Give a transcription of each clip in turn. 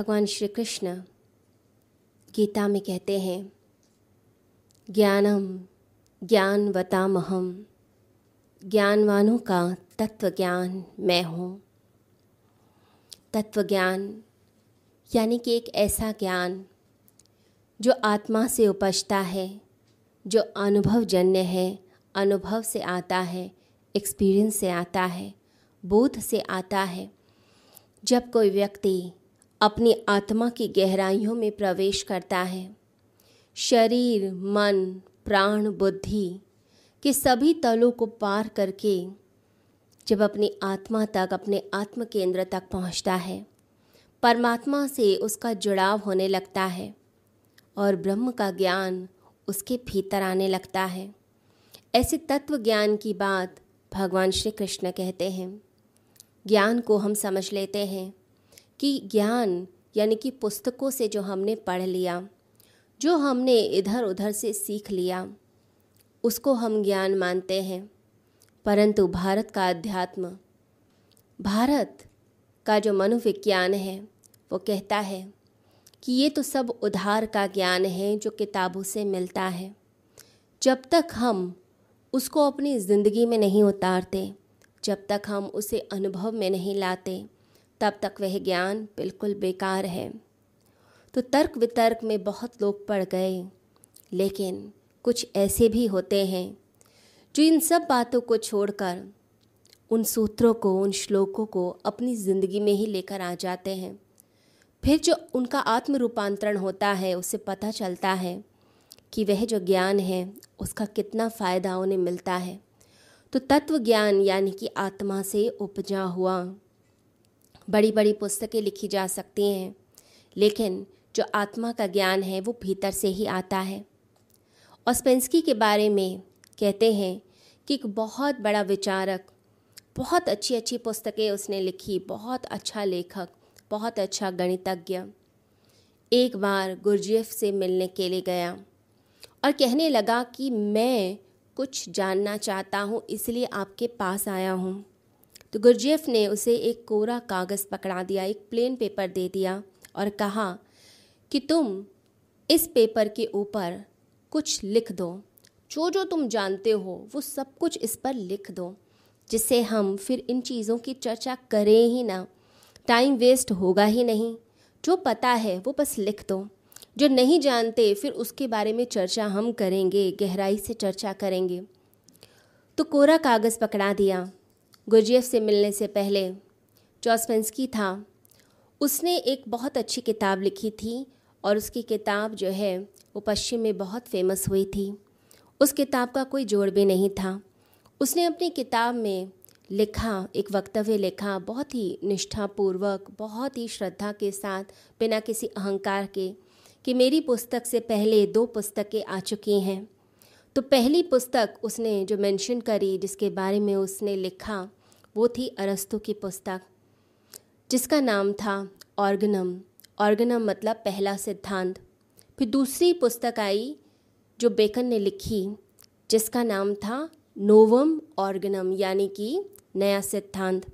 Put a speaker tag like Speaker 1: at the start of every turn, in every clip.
Speaker 1: भगवान श्री कृष्ण गीता में कहते हैं, ज्ञानम ज्ञानवतामहम, ज्ञानवानों का तत्व ज्ञान मैं हूँ। तत्व ज्ञान यानी कि एक ऐसा ज्ञान जो आत्मा से उपजता है, जो अनुभवजन्य है, अनुभव से आता है एक्सपीरियंस से आता है, बोध से आता है। जब कोई व्यक्ति अपनी आत्मा की गहराइयों में प्रवेश करता है। शरीर, मन, प्राण, बुद्धि के सभी तलों को पार करके जब अपनी आत्मा तक, अपने आत्म केंद्र तक पहुँचता है, परमात्मा से उसका जुड़ाव होने लगता है और ब्रह्म का ज्ञान उसके भीतर आने लगता है। ऐसे तत्व ज्ञान की बात भगवान श्री कृष्ण कहते हैं। ज्ञान को हम समझ लेते हैं। कि ज्ञान, यानी कि पुस्तकों से जो हमने पढ़ लिया, जो हमने इधर उधर से सीख लिया, उसको हम ज्ञान मानते हैं। परंतु भारत का अध्यात्म, भारत का जो मनोविज्ञान है, वो कहता है कि ये तो सब उधार का ज्ञान है जो किताबों से मिलता है। जब तक हम उसको अपनी ज़िंदगी में नहीं उतारते, जब तक हम उसे अनुभव में नहीं लाते तब तक वह ज्ञान बिल्कुल बेकार है। तो तर्क वितर्क में बहुत लोग पड़ गए, लेकिन कुछ ऐसे भी होते हैं जो इन सब बातों को छोड़कर उन सूत्रों को, उन श्लोकों को अपनी ज़िंदगी में ही लेकर आ जाते हैं। फिर जो उनका आत्म रूपांतरण होता है, उससे पता चलता है कि वह जो ज्ञान है, उसका कितना फ़ायदा उन्हें मिलता है। तो तत्व ज्ञान यानी कि आत्मा से उपजा हुआ बड़ी बड़ी पुस्तकें लिखी जा सकती हैं। लेकिन जो आत्मा का ज्ञान है, वो भीतर से ही आता है। और स्पेंसकी के बारे में कहते हैं कि एक बहुत बड़ा विचारक, बहुत अच्छी अच्छी पुस्तकें उसने लिखी, बहुत अच्छा लेखक, बहुत अच्छा गणितज्ञ, एक बार गुरजेफ से मिलने के लिए गया और कहने लगा कि मैं कुछ जानना चाहता हूँ, इसलिए आपके पास आया हूँ। तो गुरजेफ ने उसे एक कोरा कागज़ पकड़ा दिया, एक प्लेन पेपर दे दिया और कहा कि तुम इस पेपर के ऊपर कुछ लिख दो। जो जो तुम जानते हो, वो सब कुछ इस पर लिख दो, जिससे हम फिर इन चीज़ों की चर्चा करें ही ना। टाइम वेस्ट होगा ही नहीं। जो पता है, वो बस लिख दो। जो नहीं जानते, फिर उसके बारे में चर्चा हम करेंगे, गहराई से चर्चा करेंगे। तो कोरा कागज़ पकड़ा दिया। गुरजेफ से मिलने से पहले जॉसपेंसकी था। उसने एक बहुत अच्छी किताब लिखी थी और उसकी किताब जो है, वो पश्चिम में बहुत फ़ेमस हुई थी। उस किताब का कोई जोड़ भी नहीं था। उसने अपनी किताब में लिखा, एक वक्तव्य लिखा, बहुत ही निष्ठापूर्वक, बहुत ही श्रद्धा के साथ, बिना किसी अहंकार के, कि मेरी पुस्तक से पहले दो पुस्तकें आ चुकी हैं। तो पहली पुस्तक उसने जो मेंशन करी, जिसके बारे में उसने लिखा वो थी अरस्तु की पुस्तक, जिसका नाम था ऑर्गनम। ऑर्गनम मतलब पहला सिद्धांत। फिर दूसरी पुस्तक आई, जो बेकन ने लिखी, जिसका नाम था नोवम ऑर्गनम, यानी कि नया सिद्धांत।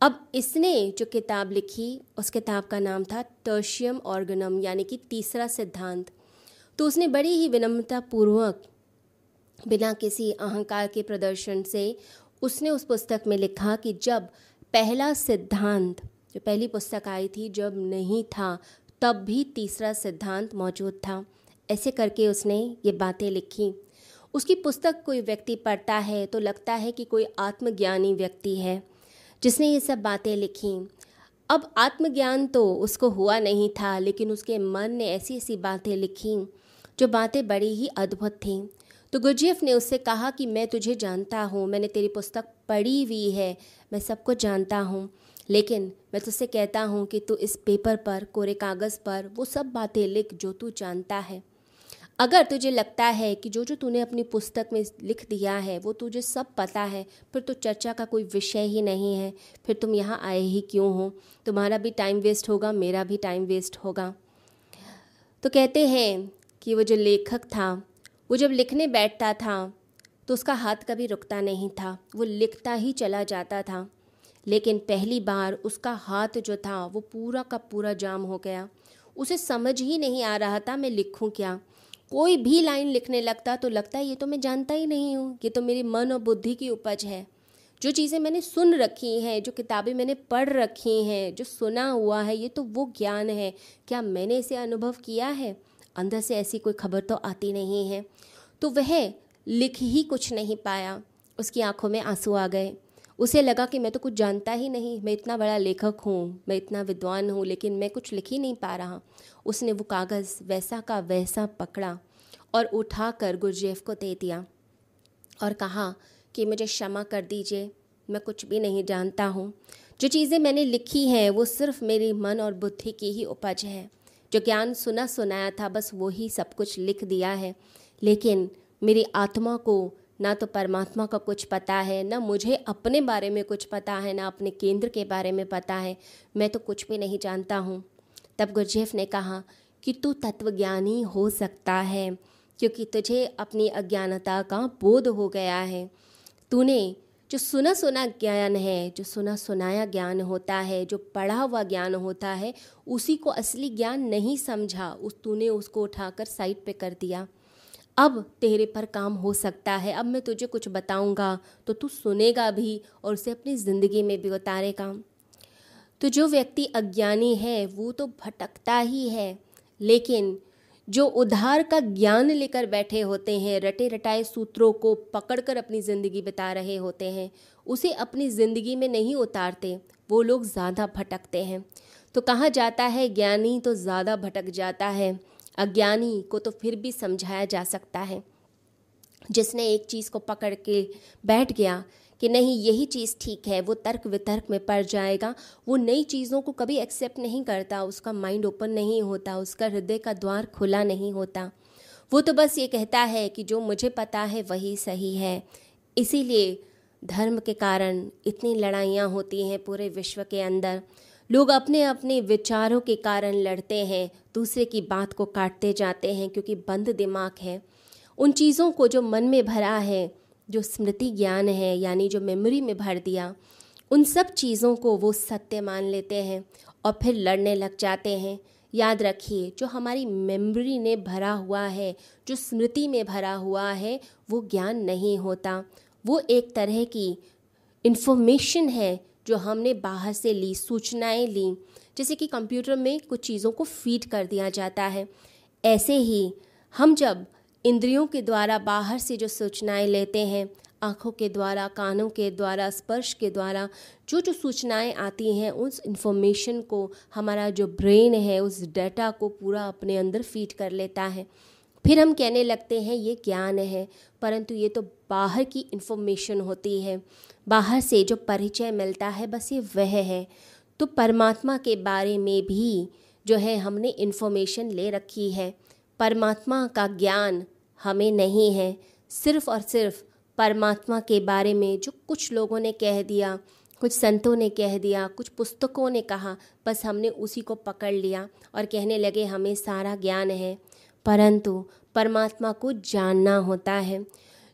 Speaker 1: अब इसने जो किताब लिखी, उस किताब का नाम था टर्शियम ऑर्गनम, यानी कि तीसरा सिद्धांत। तो उसने बड़ी ही विनम्रतापूर्वक, बिना किसी अहंकार के प्रदर्शन से उसने उस पुस्तक में लिखा कि जब पहला सिद्धांत, जो पहली पुस्तक आई थी, जब नहीं था, तब भी तीसरा सिद्धांत मौजूद था। ऐसे करके उसने ये बातें लिखी। उसकी पुस्तक कोई व्यक्ति पढ़ता है तो लगता है कि कोई आत्मज्ञानी व्यक्ति है, जिसने ये सब बातें लिखी। अब आत्मज्ञान तो उसको हुआ नहीं था, लेकिन उसके मन ने ऐसी ऐसी बातें लिखी, जो बातें बड़ी ही अद्भुत थीं। तो गुरजेफ ने उससे कहा कि मैं तुझे जानता हूँ, मैंने तेरी पुस्तक पढ़ी हुई है, मैं सब कुछ जानता हूँ। लेकिन मैं तुझसे कहता हूँ कि तू इस पेपर पर, कोरे कागज़ पर, वो सब बातें लिख जो तू जानता है। अगर तुझे लगता है कि जो जो तूने अपनी पुस्तक में लिख दिया है, वो तुझे सब पता है, फिर तो चर्चा का कोई विषय ही नहीं है, फिर तुम यहाँ आए ही क्यों हो? तुम्हारा भी टाइम वेस्ट होगा, मेरा भी टाइम वेस्ट होगा। तो कहते हैं कि वो जो लेखक था वो जब लिखने बैठता था तो उसका हाथ कभी रुकता नहीं था। वो लिखता ही चला जाता था। लेकिन पहली बार उसका हाथ जो था, वो पूरा का पूरा जाम हो गया। उसे समझ ही नहीं आ रहा था, मैं लिखूं क्या? कोई भी लाइन लिखने लगता तो लगता है, ये तो मैं जानता ही नहीं हूँ। ये तो मेरी मन और बुद्धि की उपज है। जो चीज़ें मैंने सुन रखी हैं, जो किताबें मैंने पढ़ रखी हैं, जो सुना हुआ है, ये तो वो ज्ञान है। क्या मैंने इसे अनुभव किया है? अंदर से ऐसी कोई खबर तो आती नहीं है। तो वह लिख ही कुछ नहीं पाया। उसकी आँखों में आँसू आ गए। उसे लगा कि मैं तो कुछ जानता ही नहीं। मैं इतना बड़ा लेखक हूँ, मैं इतना विद्वान हूँ, लेकिन मैं कुछ लिख ही नहीं पा रहा। उसने वो कागज़ वैसा का वैसा पकड़ा और उठा कर गुरजेफ को दे दिया और कहा कि मुझे क्षमा कर दीजिए, मैं कुछ भी नहीं जानता हूँ। जो चीज़ें मैंने लिखी हैं, वो सिर्फ़ मेरी मन और बुद्धि की ही उपज है। जो ज्ञान सुना सुनाया था, बस वो ही सब कुछ लिख दिया है। लेकिन मेरी आत्मा को ना तो परमात्मा का कुछ पता है, ना मुझे अपने बारे में कुछ पता है, ना अपने केंद्र के बारे में पता है। मैं तो कुछ भी नहीं जानता हूँ। तब गुरजेफ ने कहा कि तू तत्वज्ञानी हो सकता है, क्योंकि तुझे अपनी अज्ञानता का बोध हो गया है। तूने जो सुना सुना ज्ञान है, जो सुना सुनाया ज्ञान होता है, जो पढ़ा हुआ ज्ञान होता है, उसी को असली ज्ञान नहीं समझा, उस तूने उसको उठाकर साइड पे कर दिया। अब तेरे पर काम हो सकता है। अब मैं तुझे कुछ बताऊँगा तो तू सुनेगा भी और उसे अपनी ज़िंदगी में भी उतारेगा। तो जो व्यक्ति अज्ञानी है, वो तो भटकता ही है, लेकिन जो उधार का ज्ञान लेकर बैठे होते हैं रटे रटाए सूत्रों को पकड़कर अपनी ज़िंदगी बिता रहे होते हैं, उसे अपनी ज़िंदगी में नहीं उतारते, वो लोग ज़्यादा भटकते हैं। तो कहा जाता है, ज्ञानी तो ज़्यादा भटक जाता है, अज्ञानी को तो फिर भी समझाया जा सकता है। जिसने एक चीज़ को पकड़ के बैठ गया कि नहीं, यही चीज़ ठीक है, वो तर्क वितर्क में पड़ जाएगा। वो नई चीज़ों को कभी एक्सेप्ट नहीं करता, उसका माइंड ओपन नहीं होता, उसका हृदय का द्वार खुला नहीं होता। वो तो बस ये कहता है कि जो मुझे पता है वही सही है। इसीलिए धर्म के कारण इतनी लड़ाइयाँ होती हैं पूरे विश्व के अंदर। लोग अपने अपने विचारों के कारण लड़ते हैं, दूसरे की बात को काटते जाते हैं क्योंकि बंद दिमाग है। उन चीज़ों को जो मन में भरा है जो स्मृति ज्ञान है, यानी जो मेमोरी में भर दिया, उन सब चीज़ों को वो सत्य मान लेते हैं और फिर लड़ने लग जाते हैं। याद रखिए, जो हमारी मेमोरी ने भरा हुआ है, जो स्मृति में भरा हुआ है, वो ज्ञान नहीं होता। वो एक तरह की इन्फॉर्मेशन है, जो हमने बाहर से ली, सूचनाएँ ली। जैसे कि कंप्यूटर में कुछ चीज़ों को फ़ीड कर दिया जाता है। ऐसे ही हम जब इंद्रियों के द्वारा बाहर से जो सूचनाएँ लेते हैं, आँखों के द्वारा, कानों के द्वारा, स्पर्श के द्वारा, जो जो सूचनाएँ आती हैं, उस इंफॉर्मेशन को हमारा जो ब्रेन है, उस डाटा को पूरा अपने अंदर फ़ीड कर लेता है। फिर हम कहने लगते हैं, ये ज्ञान है, परंतु ये तो बाहर की इन्फॉर्मेशन होती है। बाहर से जो परिचय मिलता है, बस ये वह है। तो परमात्मा के बारे में भी जो है, हमने इन्फॉर्मेशन ले रखी है। परमात्मा का ज्ञान हमें नहीं है। सिर्फ़ और सिर्फ़ परमात्मा के बारे में जो कुछ लोगों ने कह दिया, कुछ संतों ने कह दिया, कुछ पुस्तकों ने कहा, बस हमने उसी को पकड़ लिया और कहने लगे, हमें सारा ज्ञान है। परंतु परमात्मा को जानना होता है।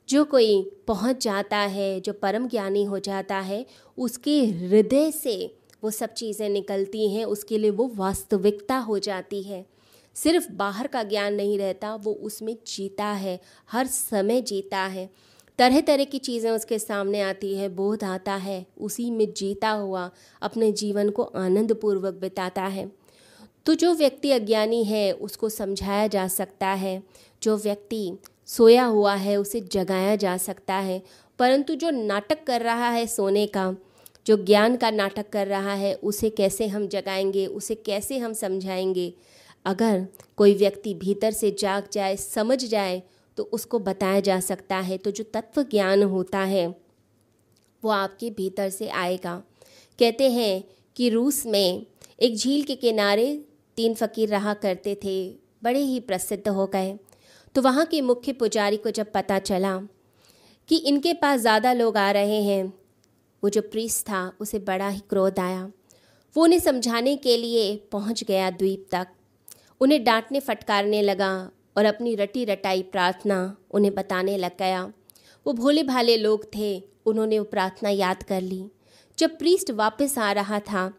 Speaker 1: जो कोई पहुँच जाता है, जो परम ज्ञानी हो जाता है, उसके हृदय से वो सब चीज़ें निकलती हैं, उसके लिए वो वास्तविकता हो जाती है। सिर्फ़ बाहर का ज्ञान नहीं रहता, वो उसमें जीता है, हर समय जीता है। तरह तरह की चीज़ें उसके सामने आती है, बोध आता है, उसी में जीता हुआ अपने जीवन को आनंदपूर्वक बिताता है। तो जो व्यक्ति अज्ञानी है, उसको समझाया जा सकता है। जो व्यक्ति सोया हुआ है, उसे जगाया जा सकता है। परंतु जो नाटक कर रहा है सोने का, जो ज्ञान का नाटक कर रहा है, उसे कैसे हम जगाएँगे, उसे कैसे हम समझाएँगे? अगर कोई व्यक्ति भीतर से जाग जाए, समझ जाए तो उसको बताया जा सकता है। तो जो तत्व ज्ञान होता है, वो आपके भीतर से आएगा। कहते हैं कि रूस में एक झील के किनारे तीन फ़कीर रहा करते थे, बड़े ही प्रसिद्ध हो गए। तो वहाँ के मुख्य पुजारी को जब पता चला कि इनके पास ज़्यादा लोग आ रहे हैं, वो जो प्रीस था, उसे बड़ा ही क्रोध आया। वो उन्हें समझाने के लिए पहुँच गया द्वीप तक। उन्हें डांटने फटकारने लगा और अपनी रटी रटाई प्रार्थना उन्हें बताने लग गया। वो भोले भाले लोग थे, उन्होंने वो प्रार्थना याद कर ली। जब प्रीस्ट वापस आ रहा था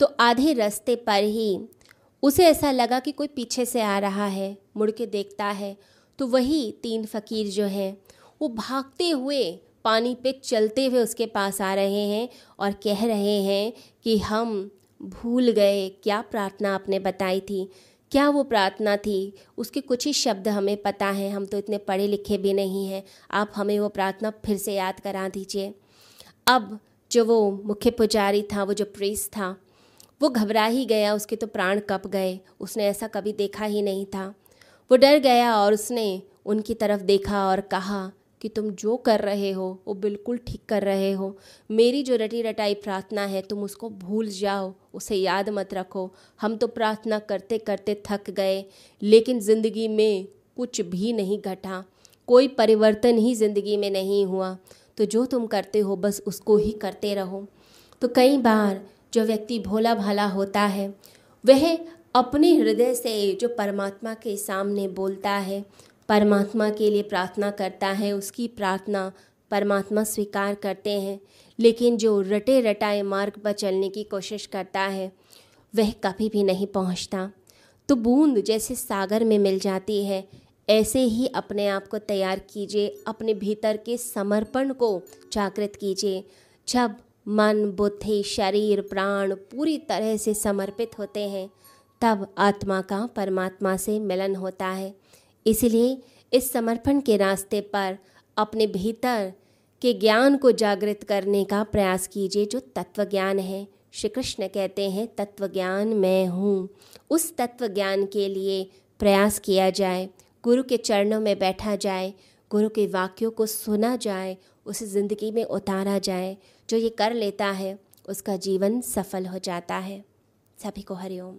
Speaker 1: तो आधे रास्ते पर ही उसे ऐसा लगा कि कोई पीछे से आ रहा है, मुड़ के देखता है तो वही तीन फ़कीर जो हैं, वो भागते हुए पानी पे चलते हुए उसके पास आ रहे हैं और कह रहे हैं कि हम भूल गए, क्या प्रार्थना आपने बताई थी? क्या वो प्रार्थना थी? उसके कुछ ही शब्द हमें पता है। हम तो इतने पढ़े लिखे भी नहीं हैं। आप हमें वो प्रार्थना फिर से याद करा दीजिए। अब जो वो मुख्य पुजारी था, वो जो प्रेस था, वो घबरा ही गया। उसके तो प्राण कप गए। उसने ऐसा कभी देखा ही नहीं था। वो डर गया और उसने उनकी तरफ़ देखा और कहा कि तुम जो कर रहे हो, वो बिल्कुल ठीक कर रहे हो। मेरी जो रटी रटाई प्रार्थना है, तुम उसको भूल जाओ, उसे याद मत रखो। हम तो प्रार्थना करते करते थक गए, लेकिन ज़िंदगी में कुछ भी नहीं घटा। कोई परिवर्तन ही ज़िंदगी में नहीं हुआ। तो जो तुम करते हो, बस उसको ही करते रहो। तो कई बार जो व्यक्ति भोला भाला होता है, वह अपने हृदय से जो परमात्मा के सामने बोलता है परमात्मा के लिए प्रार्थना करता है, उसकी प्रार्थना परमात्मा स्वीकार करते हैं। लेकिन जो रटे रटाए मार्ग पर चलने की कोशिश करता है, वह कभी भी नहीं पहुँचता। तो बूंद जैसे सागर में मिल जाती है। ऐसे ही अपने आप को तैयार कीजिए, अपने भीतर के समर्पण को जागृत कीजिए। जब मन, बुद्धि, शरीर, प्राण पूरी तरह से समर्पित होते हैं, तब आत्मा का परमात्मा से मिलन होता है। इसलिए इस समर्पण के रास्ते पर अपने भीतर के ज्ञान को जागृत करने का प्रयास कीजिए जो तत्व ज्ञान है। श्री कृष्ण कहते हैं तत्व ज्ञान मैं हूँ। उस तत्व ज्ञान के लिए प्रयास किया जाए। गुरु के चरणों में बैठा जाए, गुरु के वाक्यों को सुना जाए, उसे ज़िंदगी में उतारा जाए, जो ये कर लेता है, उसका जीवन सफल हो जाता है। सभी को हरिओम।